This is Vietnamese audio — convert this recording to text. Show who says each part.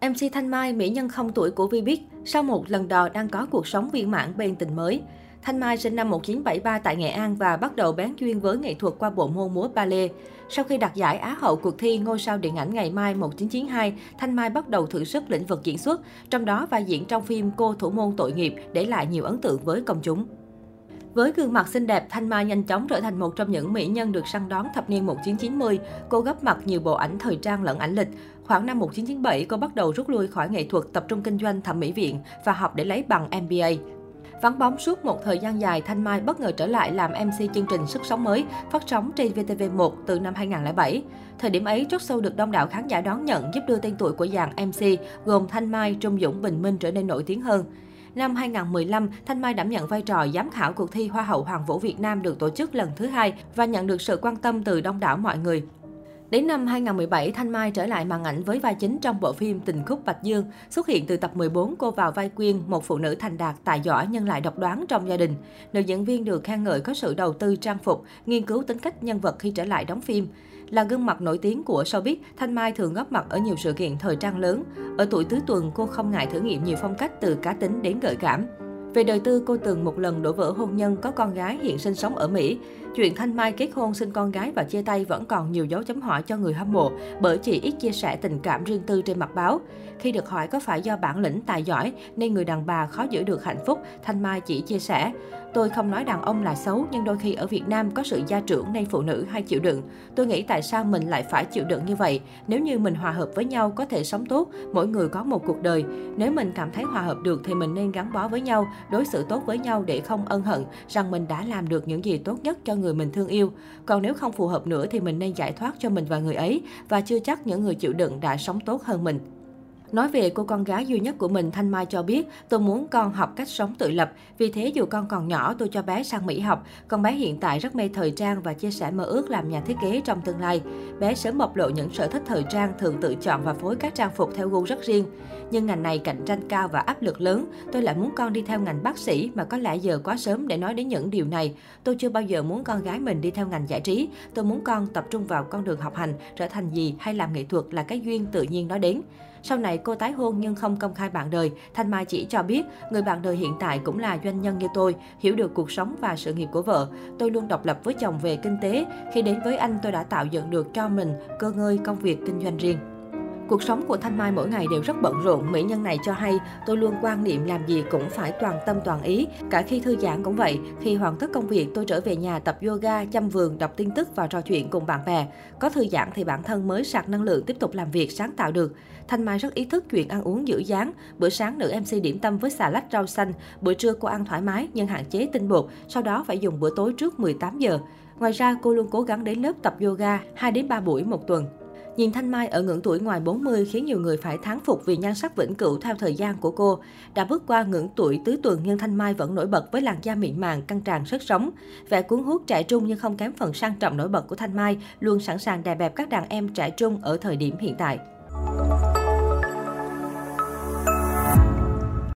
Speaker 1: MC Thanh Mai, mỹ nhân không tuổi của Vbiz, sau một lần đò đang có cuộc sống viên mãn bên tình mới. Thanh Mai sinh năm 1973 tại Nghệ An và bắt đầu bén duyên với nghệ thuật qua bộ môn múa ballet. Sau khi đạt giải Á hậu cuộc thi Ngôi sao điện ảnh ngày mai 1992, Thanh Mai bắt đầu thử sức lĩnh vực diễn xuất, trong đó vai diễn trong phim Cô thủ môn tội nghiệp để lại nhiều ấn tượng với công chúng. Với gương mặt xinh đẹp, Thanh Mai nhanh chóng trở thành một trong những mỹ nhân được săn đón thập niên 1990. Cô góp mặt nhiều bộ ảnh thời trang lẫn ảnh lịch. Khoảng năm 1997, cô bắt đầu rút lui khỏi nghệ thuật, tập trung kinh doanh thẩm mỹ viện và học để lấy bằng MBA. Vắng bóng suốt một thời gian dài, Thanh Mai bất ngờ trở lại làm MC chương trình Sức sống mới, phát sóng trên VTV1 từ năm 2007. Thời điểm ấy, chốt sâu được đông đảo khán giả đón nhận giúp đưa tên tuổi của dàn MC gồm Thanh Mai, Trung Dũng, Bình Minh trở nên nổi tiếng hơn. Năm 2015, Thanh Mai đảm nhận vai trò giám khảo cuộc thi Hoa hậu Hoàng vũ Việt Nam được tổ chức lần thứ hai và nhận được sự quan tâm từ đông đảo mọi người. Đến năm 2017, Thanh Mai trở lại màn ảnh với vai chính trong bộ phim Tình khúc Bạch Dương. Xuất hiện từ tập 14, cô vào vai Quyên, một phụ nữ thành đạt, tài giỏi nhưng lại độc đoán trong gia đình. Nữ diễn viên được khen ngợi có sự đầu tư trang phục, nghiên cứu tính cách nhân vật khi trở lại đóng phim. Là gương mặt nổi tiếng của showbiz, Thanh Mai thường góp mặt ở nhiều sự kiện thời trang lớn. Ở tuổi tứ tuần, cô không ngại thử nghiệm nhiều phong cách từ cá tính đến gợi cảm. Về đời tư, cô từng một lần đổ vỡ hôn nhân có con gái hiện sinh sống ở Mỹ. Chuyện Thanh Mai kết hôn sinh con gái và chia tay vẫn còn nhiều dấu chấm hỏi cho người hâm mộ bởi chị ít chia sẻ tình cảm riêng tư trên mặt báo. Khi được hỏi có phải do bản lĩnh tài giỏi nên người đàn bà khó giữ được hạnh phúc, Thanh Mai chỉ chia sẻ. Tôi không nói đàn ông là xấu, nhưng đôi khi ở Việt Nam có sự gia trưởng nên phụ nữ hay chịu đựng. Tôi nghĩ tại sao mình lại phải chịu đựng như vậy? Nếu như mình hòa hợp với nhau có thể sống tốt, mỗi người có một cuộc đời. Nếu mình cảm thấy hòa hợp được thì mình nên gắn bó với nhau, đối xử tốt với nhau để không ân hận rằng mình đã làm được những gì tốt nhất cho người mình thương yêu. Còn nếu không phù hợp nữa thì mình nên giải thoát cho mình và người ấy, và chưa chắc những người chịu đựng đã sống tốt hơn mình. Nói về cô con gái duy nhất của mình, Thanh Mai cho biết, tôi muốn con học cách sống tự lập. Vì thế dù con còn nhỏ, tôi cho bé sang Mỹ học. Con bé hiện tại rất mê thời trang và chia sẻ mơ ước làm nhà thiết kế trong tương lai. Bé sớm bộc lộ những sở thích thời trang, thường tự chọn và phối các trang phục theo gu rất riêng. Nhưng ngành này cạnh tranh cao và áp lực lớn. Tôi lại muốn con đi theo ngành bác sĩ mà có lẽ giờ quá sớm để nói đến những điều này. Tôi chưa bao giờ muốn con gái mình đi theo ngành giải trí. Tôi muốn con tập trung vào con đường học hành, trở thành gì hay làm nghệ thuật là cái duyên tự nhiên nói đến. Sau này cô tái hôn nhưng không công khai bạn đời. Thanh Mai chỉ cho biết, người bạn đời hiện tại cũng là doanh nhân như tôi, hiểu được cuộc sống và sự nghiệp của vợ. Tôi luôn độc lập với chồng về kinh tế. Khi đến với anh, tôi đã tạo dựng được cho mình cơ ngơi công việc kinh doanh riêng. Cuộc sống của Thanh Mai mỗi ngày đều rất bận rộn. Mỹ nhân này cho hay, tôi luôn quan niệm làm gì cũng phải toàn tâm toàn ý. Cả khi thư giãn cũng vậy. Khi hoàn tất công việc, tôi trở về nhà tập yoga, chăm vườn, đọc tin tức và trò chuyện cùng bạn bè. Có thư giãn thì bản thân mới sạc năng lượng tiếp tục làm việc sáng tạo được. Thanh Mai rất ý thức chuyện ăn uống giữ dáng. Bữa sáng nữ MC điểm tâm với xà lách rau xanh. Bữa trưa cô ăn thoải mái nhưng hạn chế tinh bột. Sau đó phải dùng bữa tối trước 18 giờ. Ngoài ra, cô luôn cố gắng đến lớp tập yoga 2 đến 3 buổi một tuần. Nhìn Thanh Mai ở ngưỡng tuổi ngoài 40 khiến nhiều người phải thán phục vì nhan sắc vĩnh cửu theo thời gian của cô. Đã bước qua ngưỡng tuổi tứ tuần nhưng Thanh Mai vẫn nổi bật với làn da mịn màng, căng tràn sức sống. Vẻ cuốn hút trẻ trung nhưng không kém phần sang trọng nổi bật của Thanh Mai, luôn sẵn sàng đè bẹp các đàn em trẻ trung ở thời điểm hiện tại.